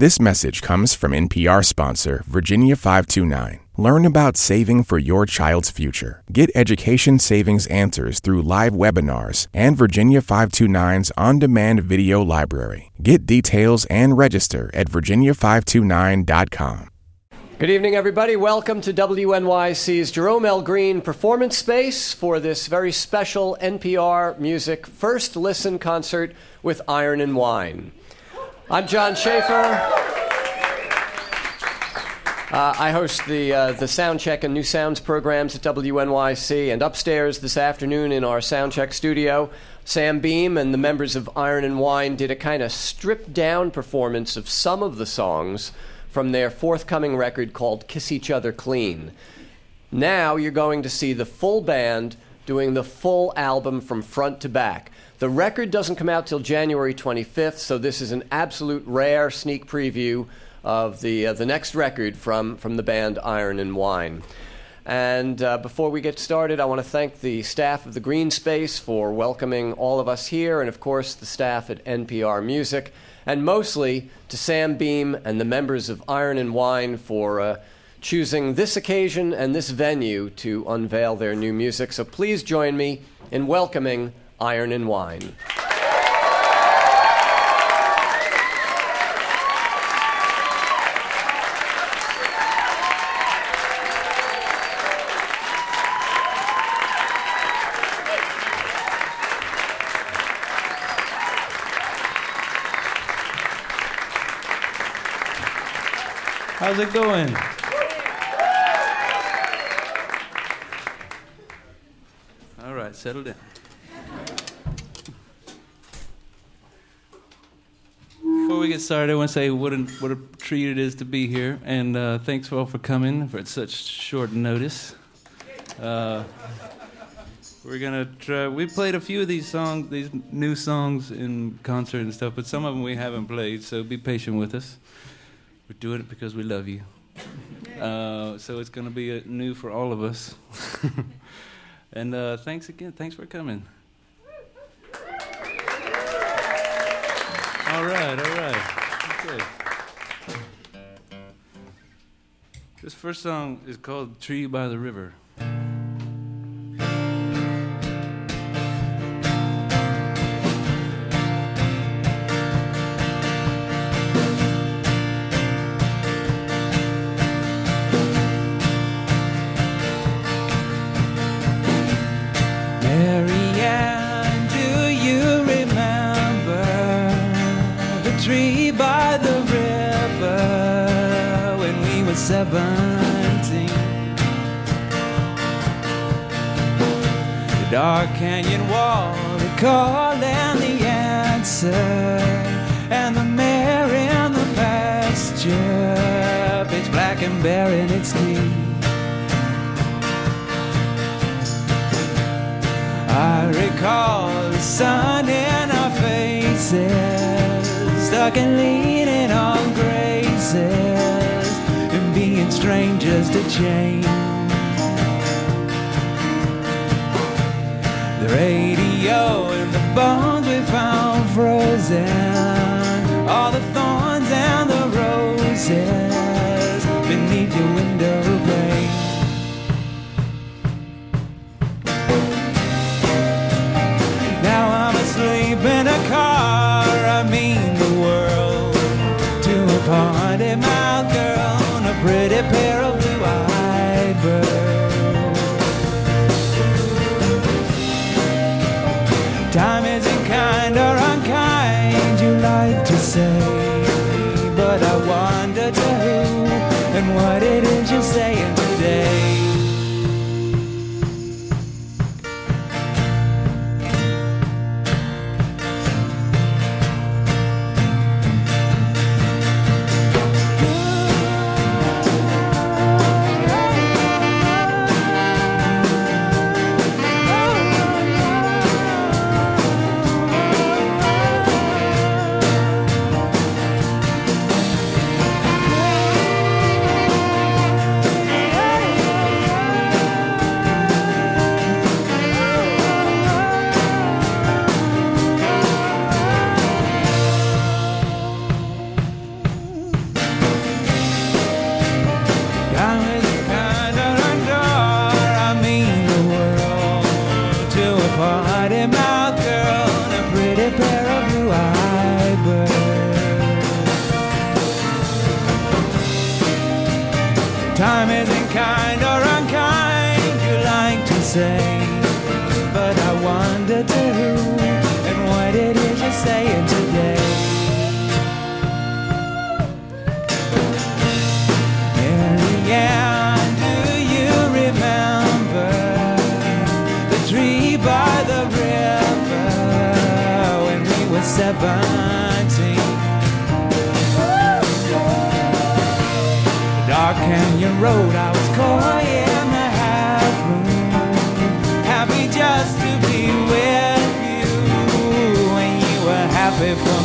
This message comes from NPR sponsor Virginia 529. Learn about saving for your child's future. Get education savings answers through live webinars and Virginia 529's on demand video library. Get details and register at virginia529.com. Good evening, everybody. Welcome to WNYC's Jerome L. Greene Performance Space for this very special NPR Music First Listen concert with Iron and Wine. I'm John Schaefer. Uh, I host the uh, the Soundcheck and New Sounds programs at WNYC, and upstairs this afternoon in our Soundcheck studio, Sam Beam and the members of Iron and Wine did a kind of stripped down performance of some of the songs from their forthcoming record called Kiss Each Other Clean. Now you're going to see the full band doing the full album from front to back. The record doesn't come out till January 25th, so this is an absolute rare sneak preview of the uh, the next record from from the band Iron and Wine. And uh, before we get started, I want to thank the staff of the Greene Space for welcoming all of us here, and of course the staff at NPR Music, and mostly to Sam Beam and the members of Iron and Wine for. Uh, choosing this occasion and this venue to unveil their new music. So please join me in welcoming Iron and Wine. How's it going? All right, settle down. Before we get started, I want to say what a, what a treat it is to be here, and uh, thanks all for coming for such short notice. Uh, we're gonna try. We played a few of these songs, these new songs in concert and stuff, but some of them we haven't played. So be patient with us. We're doing it because we love you. Uh, so it's gonna be uh, new for all of us. and uh, thanks again. Thanks for coming. All right, all right. Okay. This first song is called Tree by the River.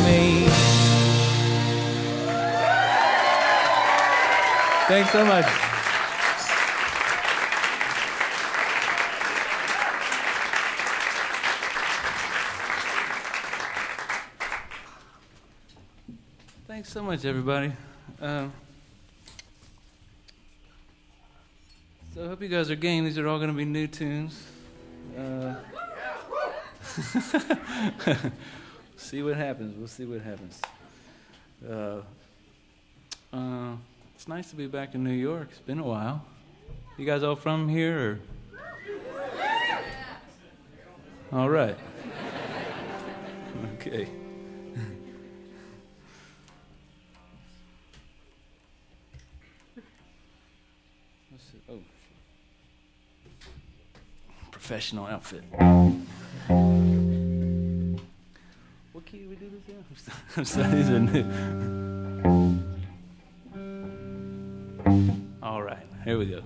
me. Thanks so much. Thanks so much, everybody. Um, so I hope you guys are game. These are all going to be new tunes. Uh, see what happens. We'll see what happens. Uh, uh, it's nice to be back in New York. It's been a while. You guys all from here? Or? All right. Okay. Oh, professional outfit key we do this in? I'm sorry, these are new. All right, here we go.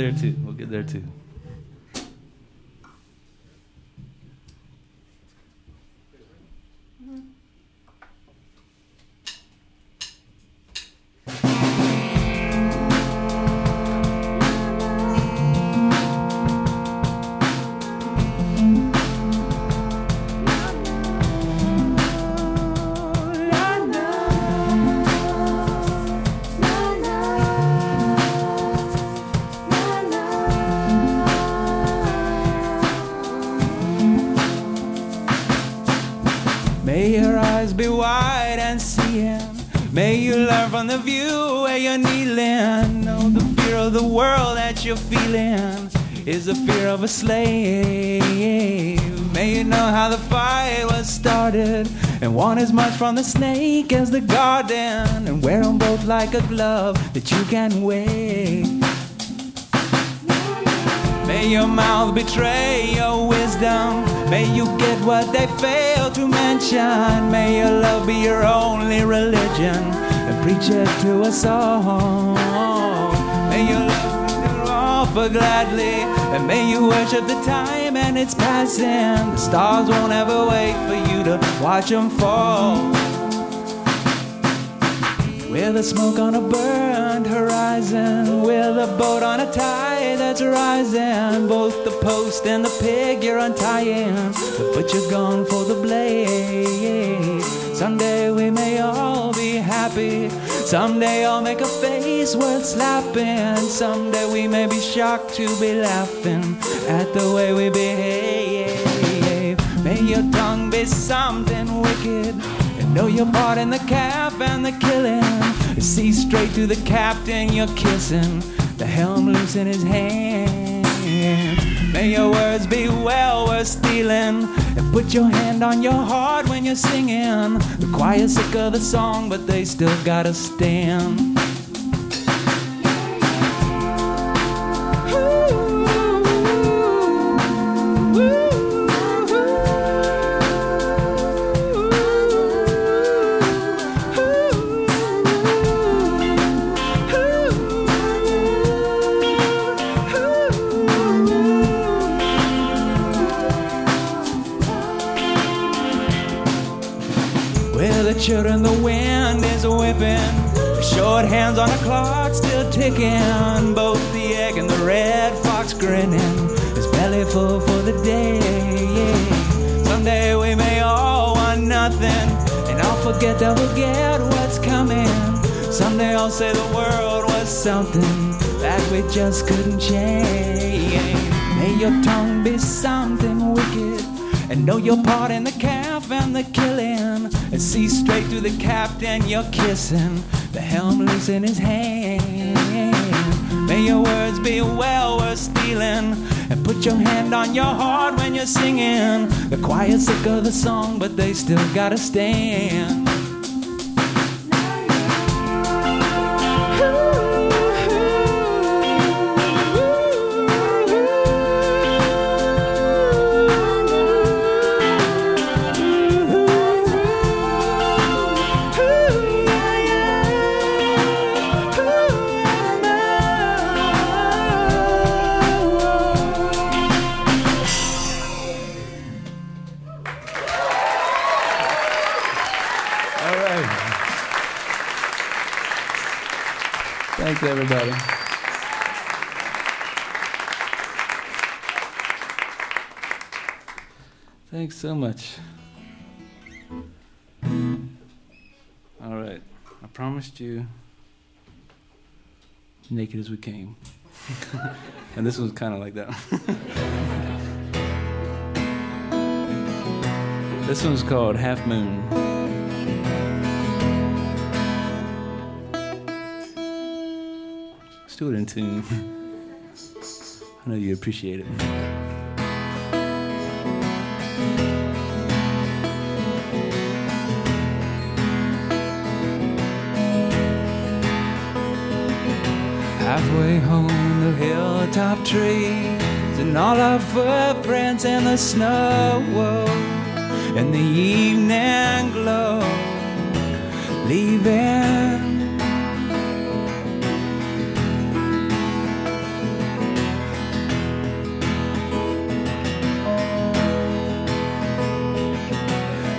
There too. We'll get there too. From the view where you're kneeling. Know the fear of the world that you're feeling is the fear of a slave. May you know how the fight was started and want as much from the snake as the garden and wear them both like a glove that you can wear. May your mouth betray your wisdom. May you get what they fail to mention. May your love be your only religion and preach it to us all. May your love offer gladly and may you worship the time and its passing. The stars won't ever wait for you to watch them fall. We're the smoke on a burned horizon. We're the boat on a tide that's rising. Both the post and the pig you're untying. The butcher gone for the blade. Someday we may all happy. Someday I'll make a face worth slapping. Someday we may be shocked to be laughing at the way we behave. May your tongue be something wicked. And know your part in the calf and the killing. See straight through the captain you're kissing. The helm loose in his hand. May your words be well worth stealing. Put your hand on your heart when you're singing. The choir's sick of the song, but they still gotta stand. I'll say the world was something that we just couldn't change. May your tongue be something wicked. And know your part in the calf and the killing. And see straight through the captain you're kissing. The helm loose in his hand. May your words be well worth stealing. And put your hand on your heart when you're singing. The choir's sick of the song, but they still gotta stand. Thanks so much. All right. I promised you naked as we came. and this one's kind of like that. this one's called Half Moon. Do it in tune. I know you appreciate it. Hilltop trees and all our footprints in the snow and the evening glow, leaving.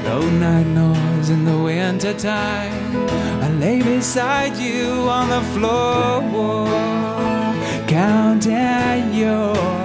No night noise in the winter time. I lay beside you on the floor, counting your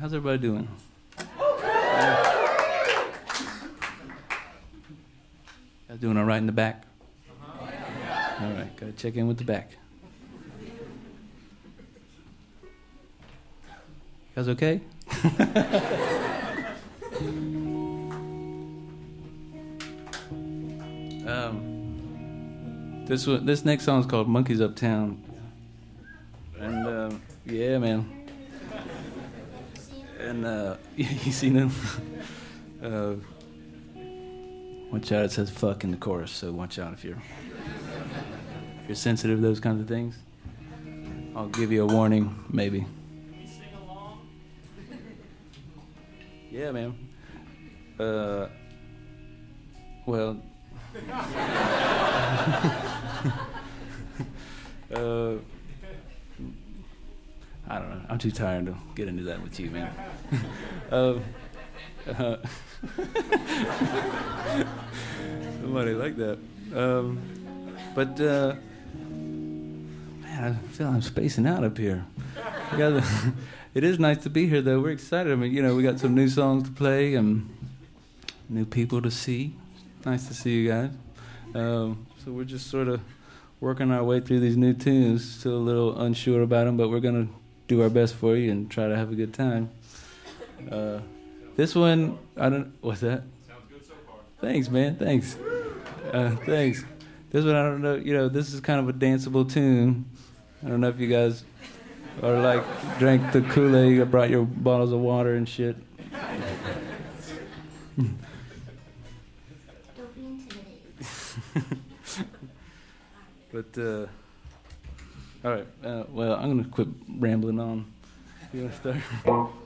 how's everybody doing? Guys doing all right in the back? All right, gotta check in with the back. You guys okay? um, this one, this next song is called "Monkeys Uptown," and uh, yeah, man. And uh, you seen them? uh, watch out! It says "fuck" in the chorus, so watch out if you're if you're sensitive to those kinds of things. I'll give you a warning, maybe. Yeah, man. Uh, well. I'm too tired to get into that with you, man. um, uh, somebody like that. Um, but uh, man, I feel I'm spacing out up here. it is nice to be here, though. We're excited. I mean, you know, we got some new songs to play and new people to see. Nice to see you guys. Um, so we're just sort of working our way through these new tunes. Still a little unsure about them, but we're gonna do our best for you and try to have a good time. Uh, this one, I don't. What's that? Sounds good so far. Thanks, man. Thanks. Uh, thanks. This one, I don't know. You know, this is kind of a danceable tune. I don't know if you guys are like drank the Kool Aid, brought your bottles of water and shit. Don't be intimidated. But uh, all right. Uh, well, I'm gonna quit rambling on. You wanna start?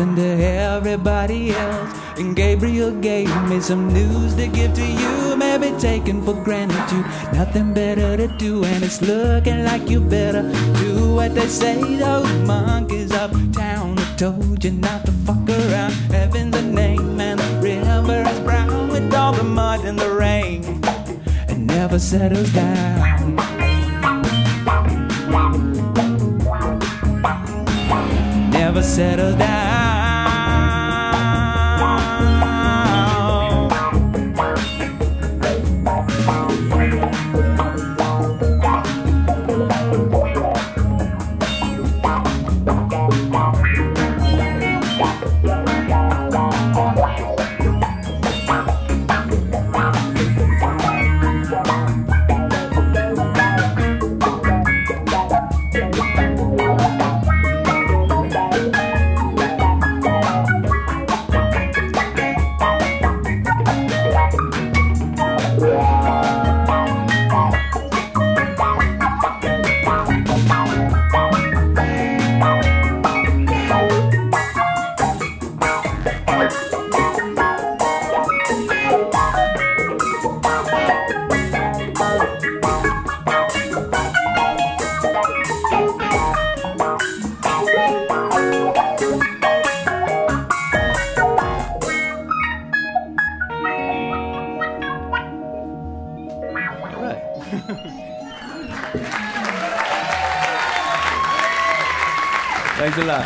something to everybody else. And Gabriel gave me some news to give to you. Maybe taken for granted, you nothing better to do. And it's looking like you better do what they say. Those monkeys uptown have told you not to fuck around. Heaven's a name, and the river is brown with all the mud and the rain. It never settles down. never settle down. You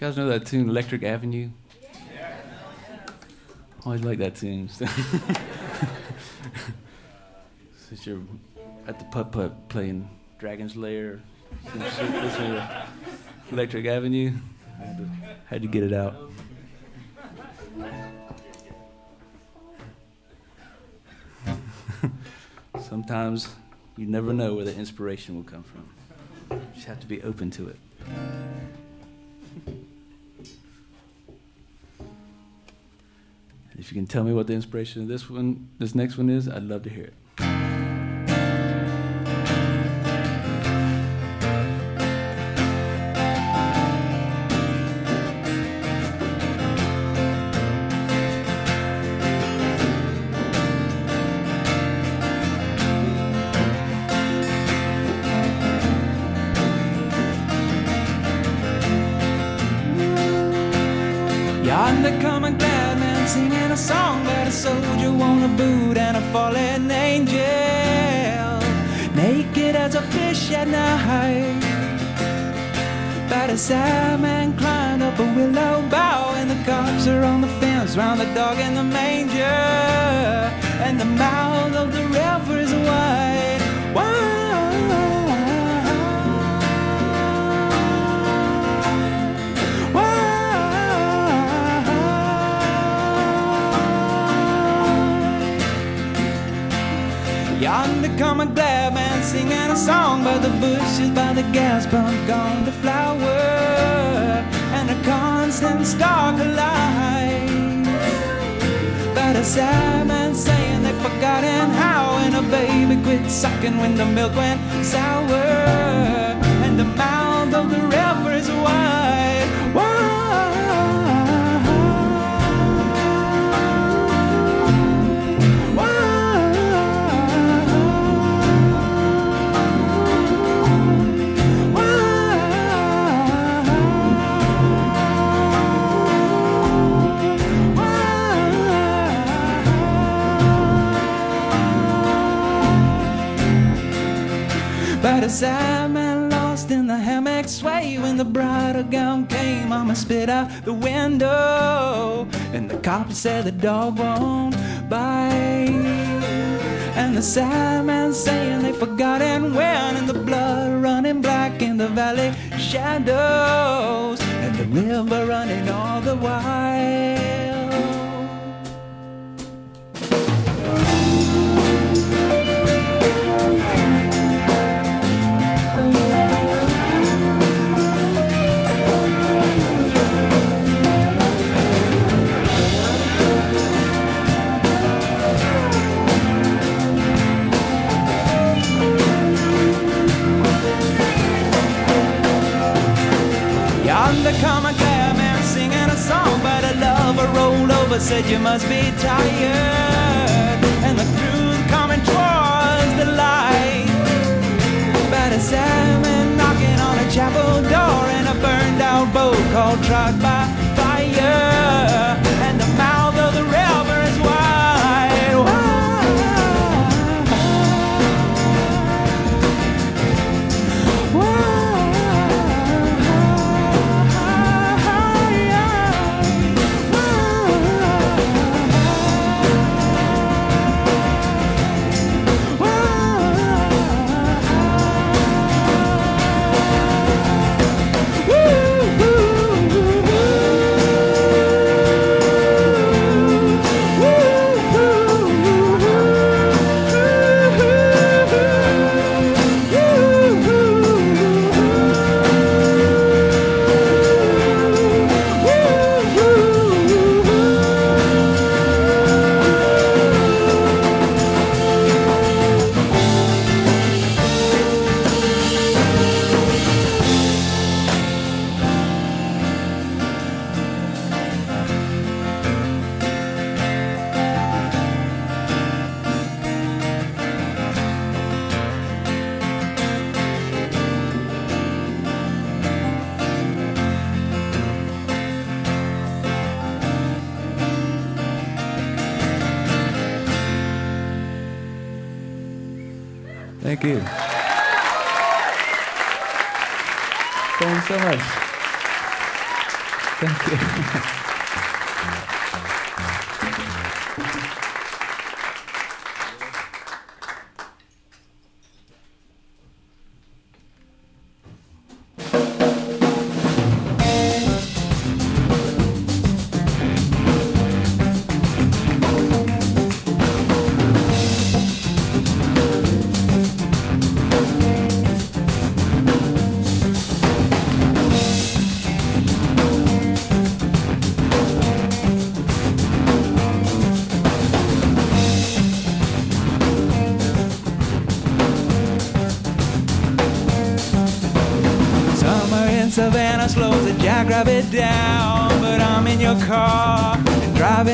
guys know that tune, Electric Avenue? Always like that tune. Since you're at the putt putt playing Dragon's Lair, Electric Avenue, had to, had to get it out. Sometimes you never know where the inspiration will come from. You just have to be open to it. If you can tell me what the inspiration of this one, this next one is, I'd love to hear it. The are on the fence round the dog in the manger. And the mouth of the river is wide. wide. Yonder come a glad man singing a song by the bushes, by the gas pump, gone to flower, and a constant star collide. But a sad man saying they've forgotten how, and a baby quit sucking when the milk went sour, and the mouth of the river is wide. A sad man lost in the hammock sway when the bridal gown came. Mama spit out the window, and the cop said the dog won't bite. And the sad man saying they forgotten when, and the blood running black in the valley shadows, and the river running all the while. Yonder come a glad man singing a song, but a lover rolled over, said you must be tired. And the crew's coming towards the light. But a salmon knocking on a chapel door in a burned out boat called Truck by Fire.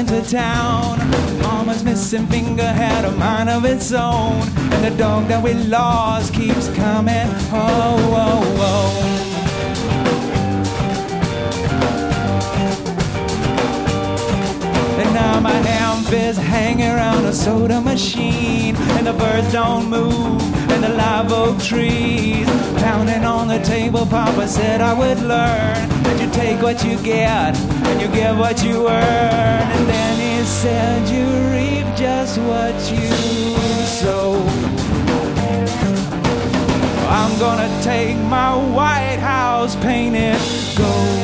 Driving to town. Mama's missing finger had a mind of its own, and the dog that we lost keeps coming. Oh, oh, oh. And now my ham fist hanging around a soda machine, and the birds don't move, and the live oak trees pounding on the table. Papa said I would learn that you take what you get, and you give what you earn. And said you reap just what you sow. I'm gonna take my White House painted gold.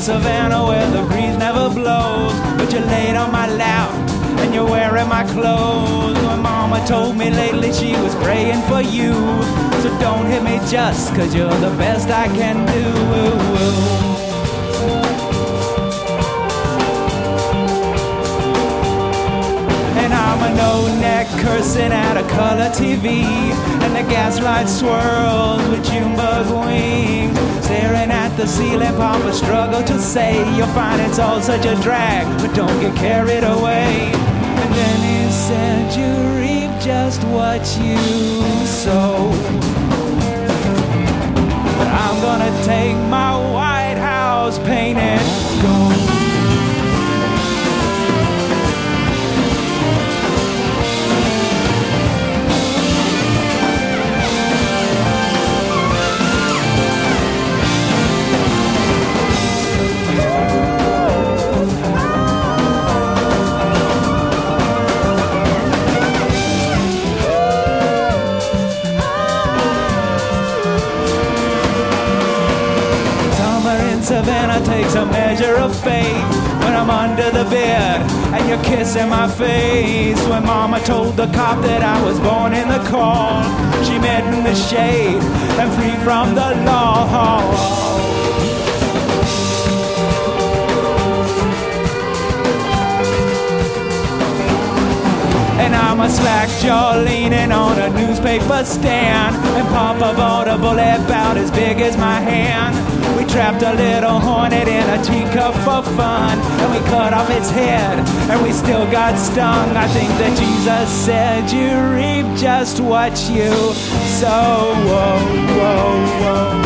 Savannah where the breeze never blows. But you're laid on my lap you're wearing my clothes. My mama told me lately she was praying for you. So don't hit me just cause you're the best I can do. A no-neck cursing at a color TV And the gaslight swirls with Junebug wings Staring at the ceiling, Papa struggle to say You'll find it's all such a drag, but don't get carried away And said you reap just what you sow. But I'm gonna take my White House painted gold a measure of faith when I'm under the bed and you're kissing my face. When Mama told the cop that I was born in the cold, she meant in the shade and free from the law. And I'm a slack jaw leaning on a newspaper stand. And Papa bought a bullet about as big as my hand. Trapped a little hornet in a teacup for fun. And we cut off its head, and we still got stung. I think that Jesus said, You reap just what you sow. Whoa, whoa, whoa.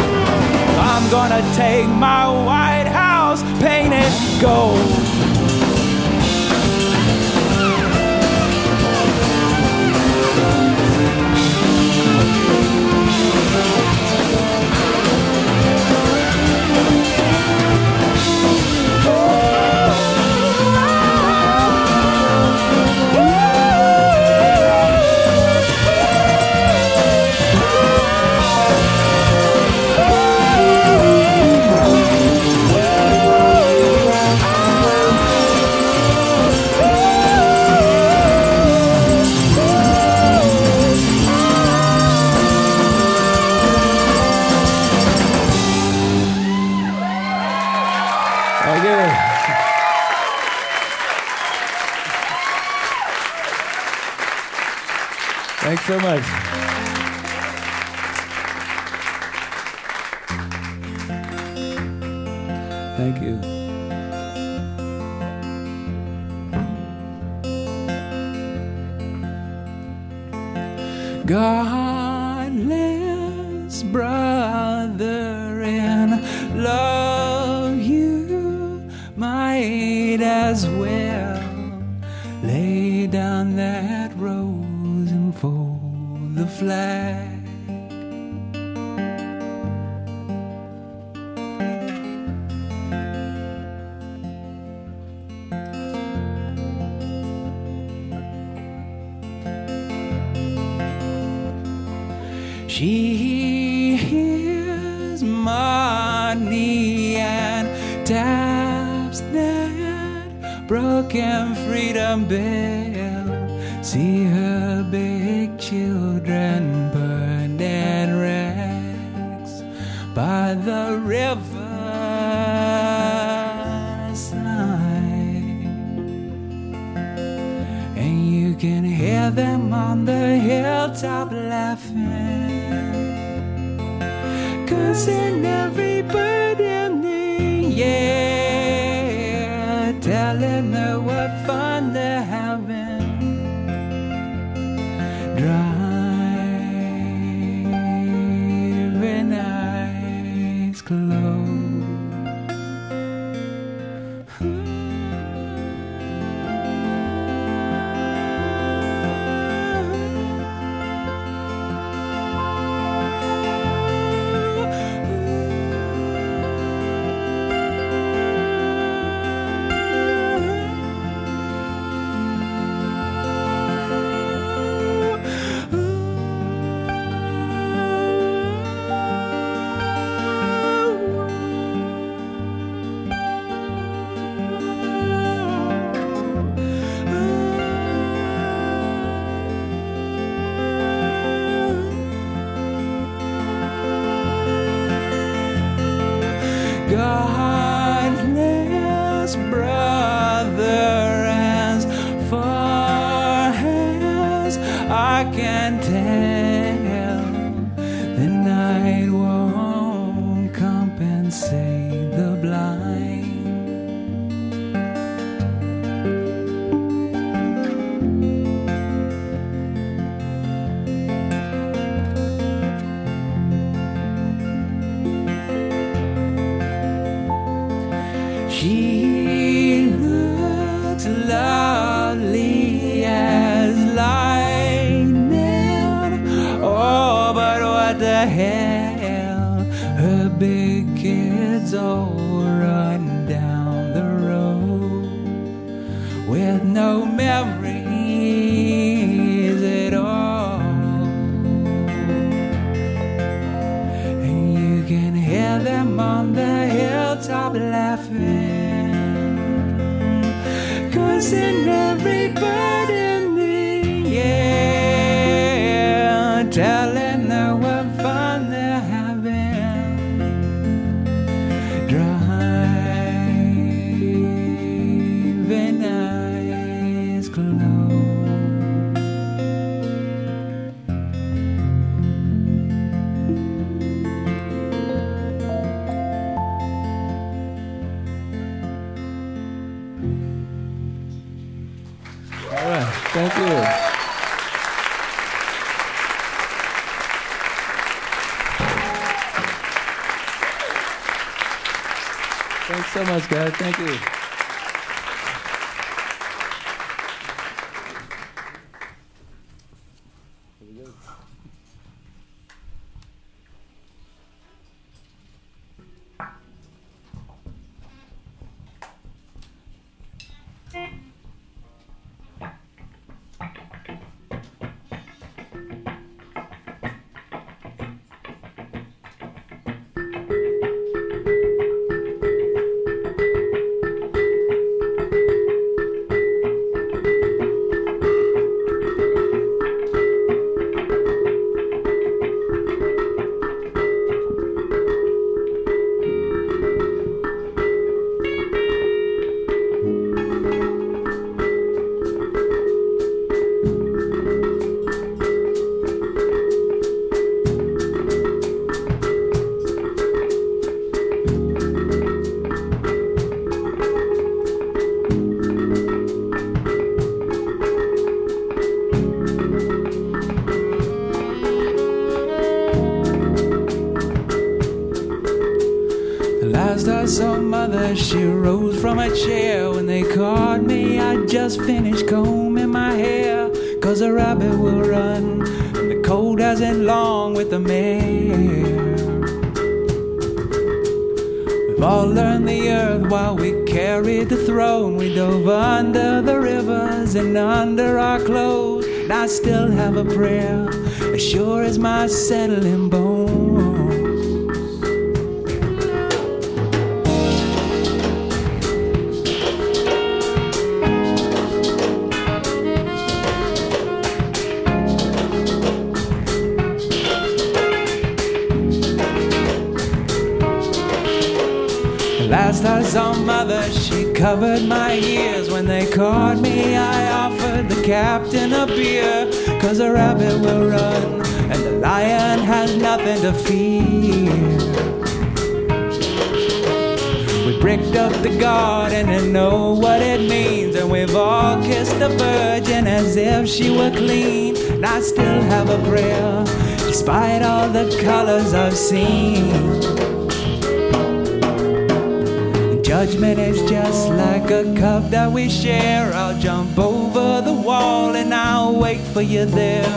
I'm gonna take my White House painted gold. Eyes closed. Thank you. Mother, she rose from a chair. When they called me, I just finished combing my hair. Cause a rabbit will run, and the cold hasn't long with the mare. We've all learned the earth while we carried the throne. We dove under the rivers and under our clothes. And I still have a prayer, as sure as my settling bones. I saw mother, she covered my ears. When they caught me, I offered the captain a beer. Cause a rabbit will run, and the lion has nothing to fear. We bricked up the garden and know what it means. And we've all kissed the virgin as if she were clean. And I still have a prayer, despite all the colors I've seen. Judgment is just like a cup that we share. I'll jump over the wall and I'll wait for you there.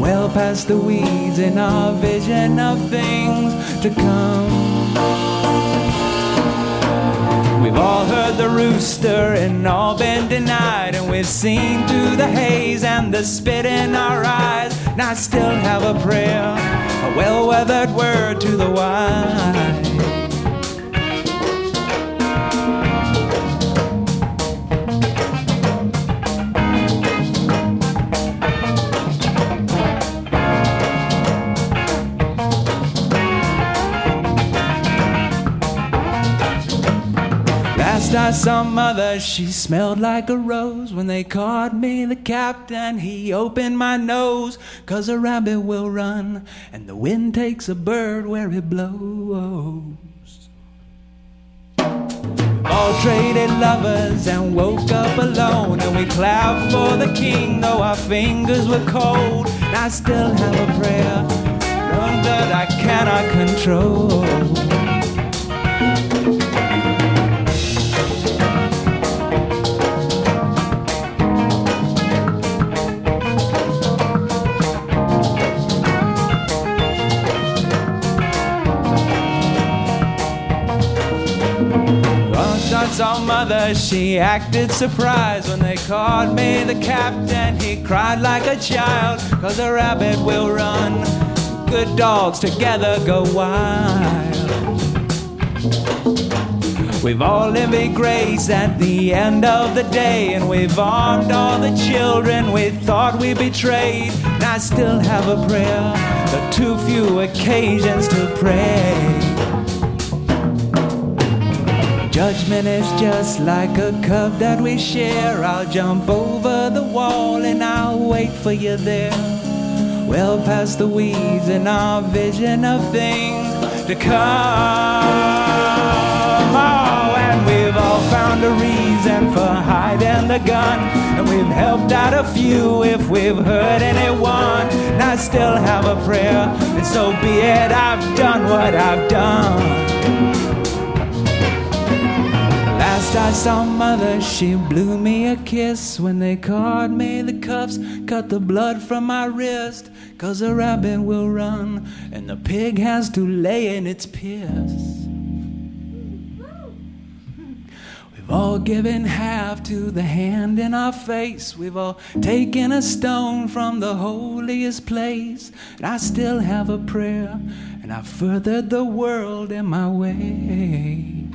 Well past the weeds in our vision of things to come. We've all heard the rooster and all been denied, and we've seen through the haze and the spit in our eyes. And I still have a prayer, a well weathered word to the wise. Saw mother, she smelled like a rose. When they caught me, the captain, he opened my nose. Cause a rabbit will run, and the wind takes a bird where it blows. All traded lovers and woke up alone, and we clapped for the king, though our fingers were cold. And I still have a prayer, one that I cannot control. Mother, she acted surprised when they called me the captain. He cried like a child, cause a rabbit will run. Good dogs together go wild. We've all grace at the end of the day, and we've armed all the children we thought we betrayed. And I still have a prayer, but too few occasions to pray. Judgment is just like a cup that we share. I'll jump over the wall and I'll wait for you there. Well past the weeds in our vision of things to come. Oh, and we've all found a reason for hiding the gun. And we've helped out a few if we've hurt anyone. And I still have a prayer, and so be it. I've done what I've done. Last I saw mother, she blew me a kiss when they caught me the cuffs, cut the blood from my wrist. Cause a rabbit will run, and the pig has to lay in its piss. We've all given half to the hand in our face. We've all taken a stone from the holiest place. And I still have a prayer, and I've furthered the world in my way.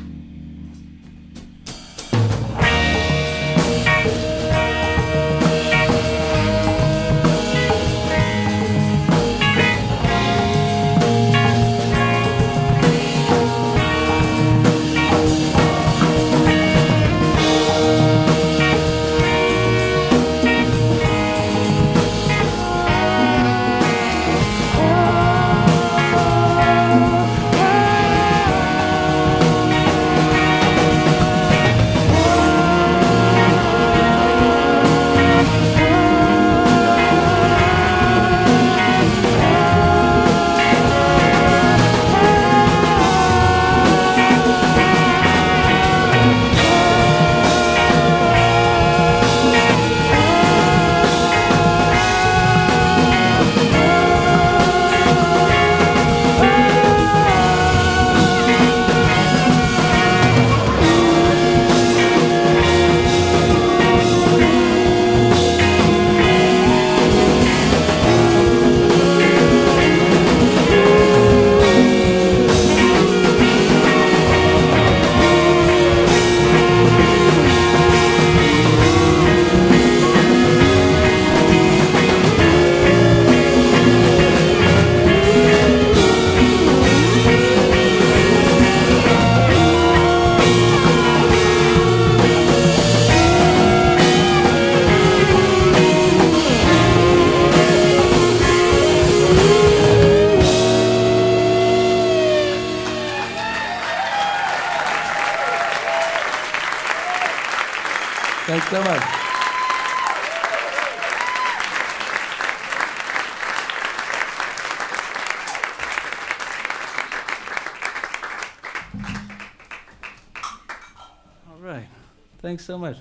Thanks so much.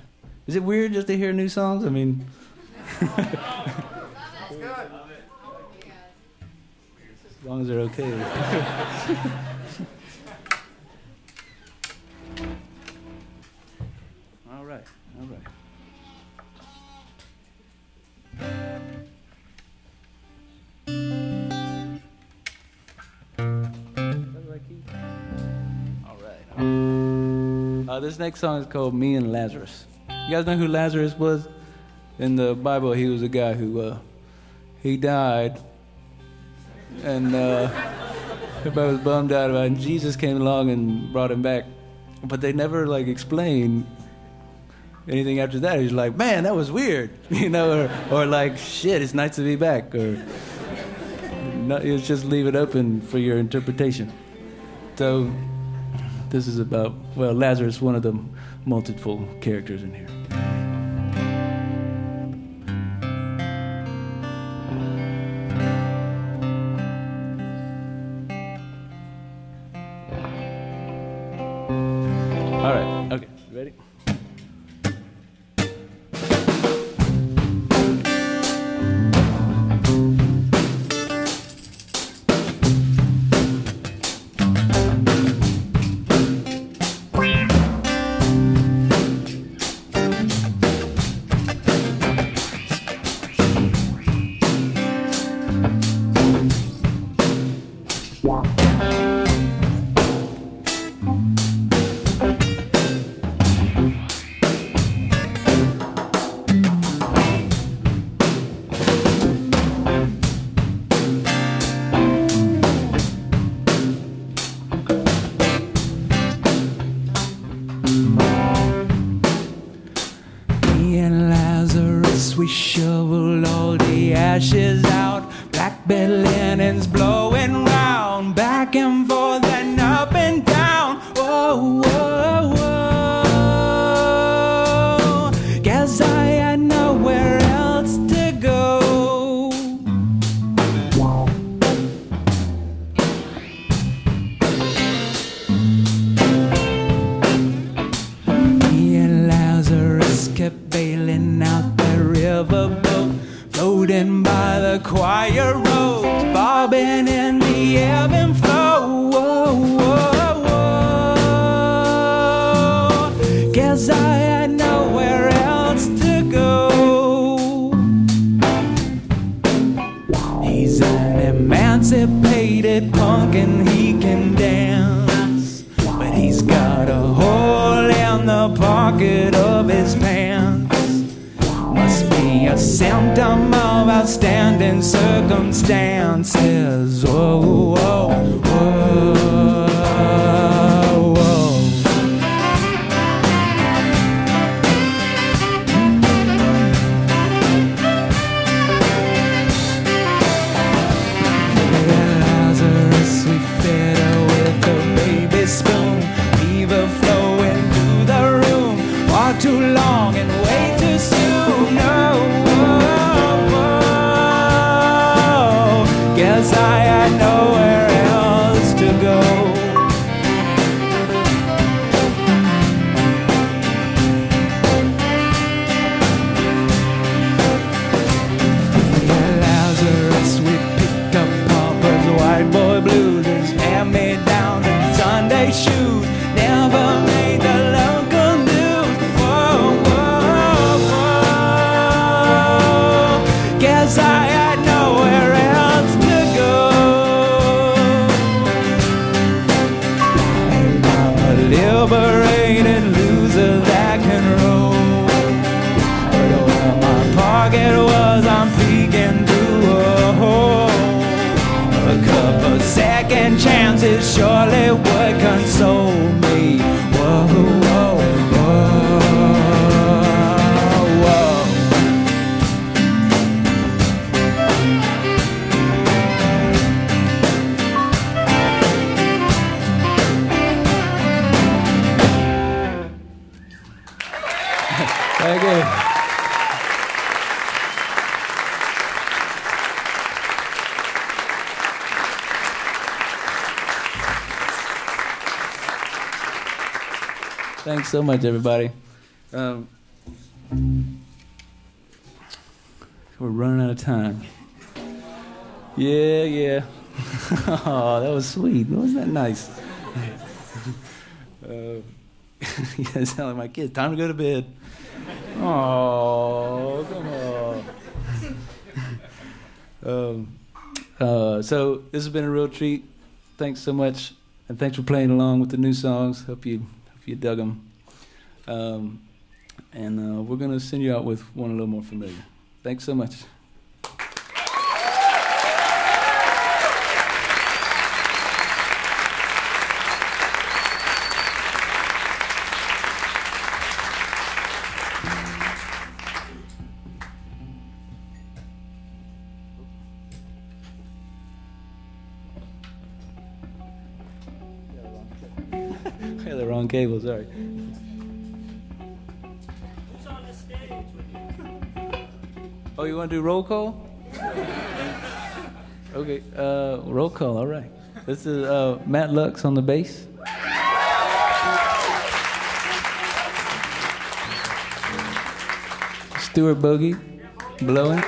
Is it weird just to hear new songs? I mean, as long as they're okay. next song is called "Me and Lazarus." You guys know who Lazarus was? In the Bible, he was a guy who uh, he died, and uh, everybody was bummed out about it. And Jesus came along and brought him back, but they never like explained anything after that. He's like, "Man, that was weird," you know, or, or like, "Shit, it's nice to be back," or no, it's just leave it open for your interpretation. So this is about well, Lazarus, one of the multiple characters in here. So much, everybody. Um, we're running out of time. Yeah, yeah. oh, that was sweet. Wasn't that nice? uh, yeah, sound like my kids. Time to go to bed. Oh, come on. um, uh, so this has been a real treat. Thanks so much, and thanks for playing along with the new songs. Hope you hope you dug them. Um, and uh, we're gonna send you out with one a little more familiar. Thanks so much. Yeah, the wrong cable. Sorry. Oh, you want to do roll call? okay, uh, roll call. All right. This is uh, Matt Lux on the bass. Stuart Bogie, blowing.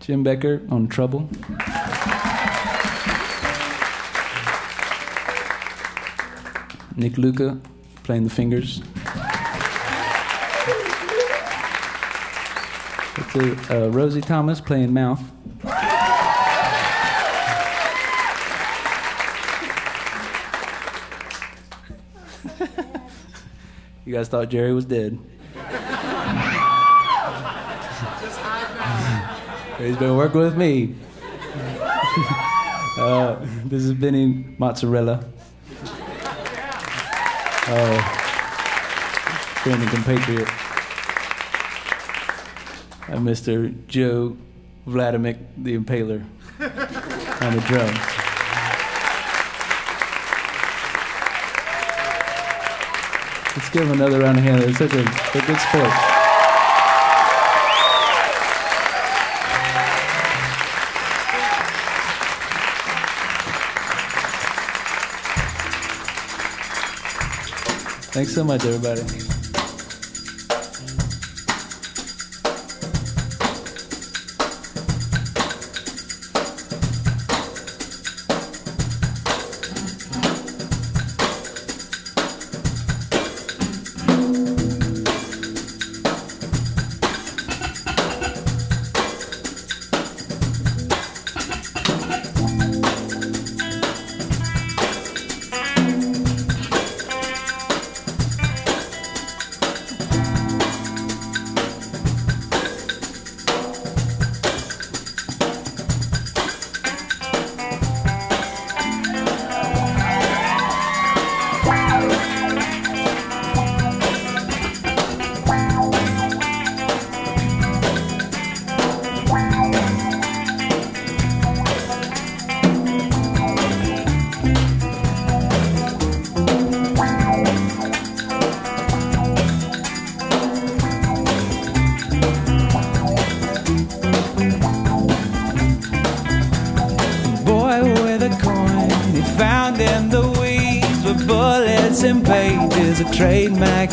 Jim Becker on trouble. Nick Luca playing the fingers. It's a, uh, Rosie Thomas playing mouth. you guys thought Jerry was dead. He's been working with me. uh, this is Benny Massarella. Oh, friend and compatriot. And uh, Mr. Joe Vladimir the Impaler on the drums. Let's give him another round of hands. They're such a, they're good sport. Thanks so much, everybody.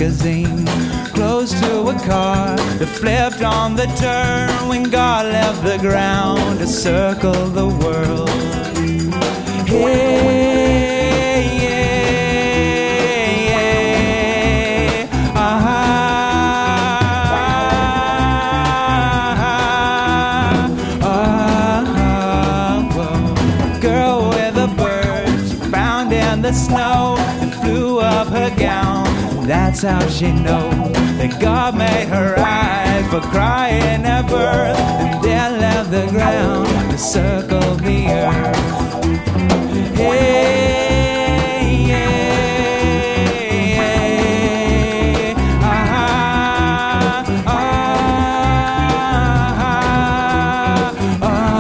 Magazine. Close to a car that flipped on the turn when God left the ground to circle the world. Hey, That's how she knows that God made her eyes for crying at birth and then left the ground to circle the earth. Hey, yeah, yeah, ah, ah, ah, ah,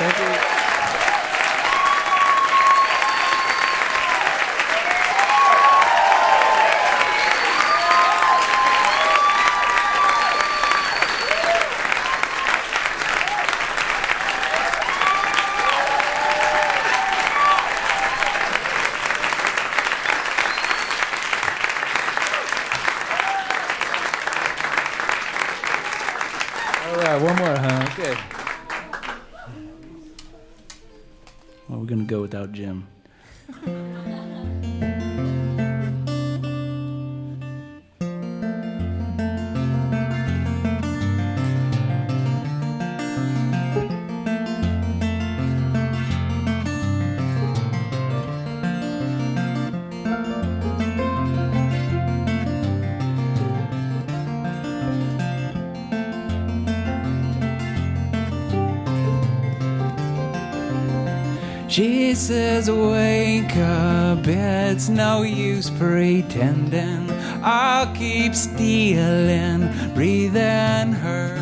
Thank you. Says, Wake up, it's no use pretending. I'll keep stealing, breathing her.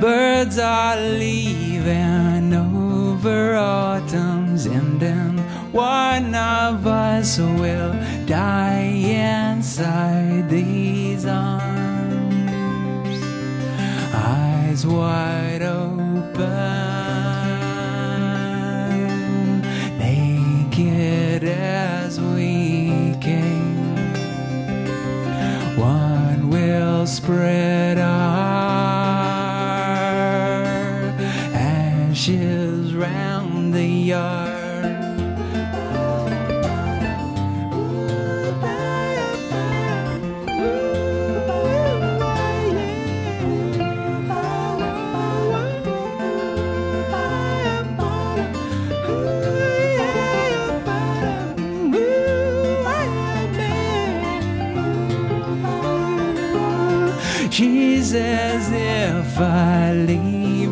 Birds are leaving over autumn's ending. One of us will die inside these arms eyes wide spread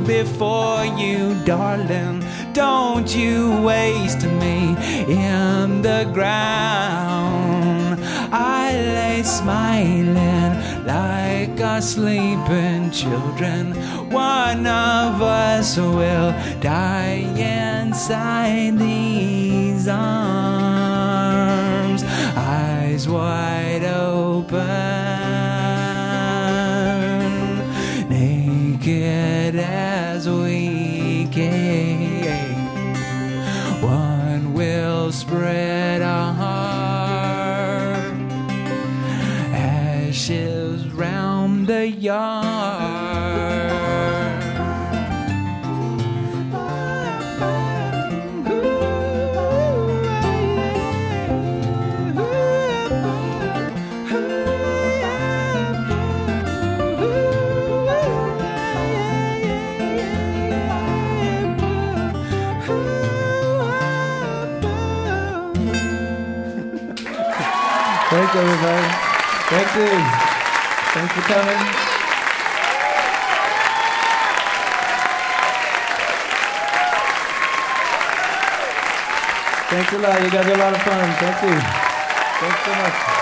before you, darling, don't you waste me in the ground. I lay smiling like our sleeping children. One of us will die inside these arms, eyes wide Everybody. Thank you. Thanks for coming. Thanks a lot. You guys had a lot of fun. Thank you. Thanks so much.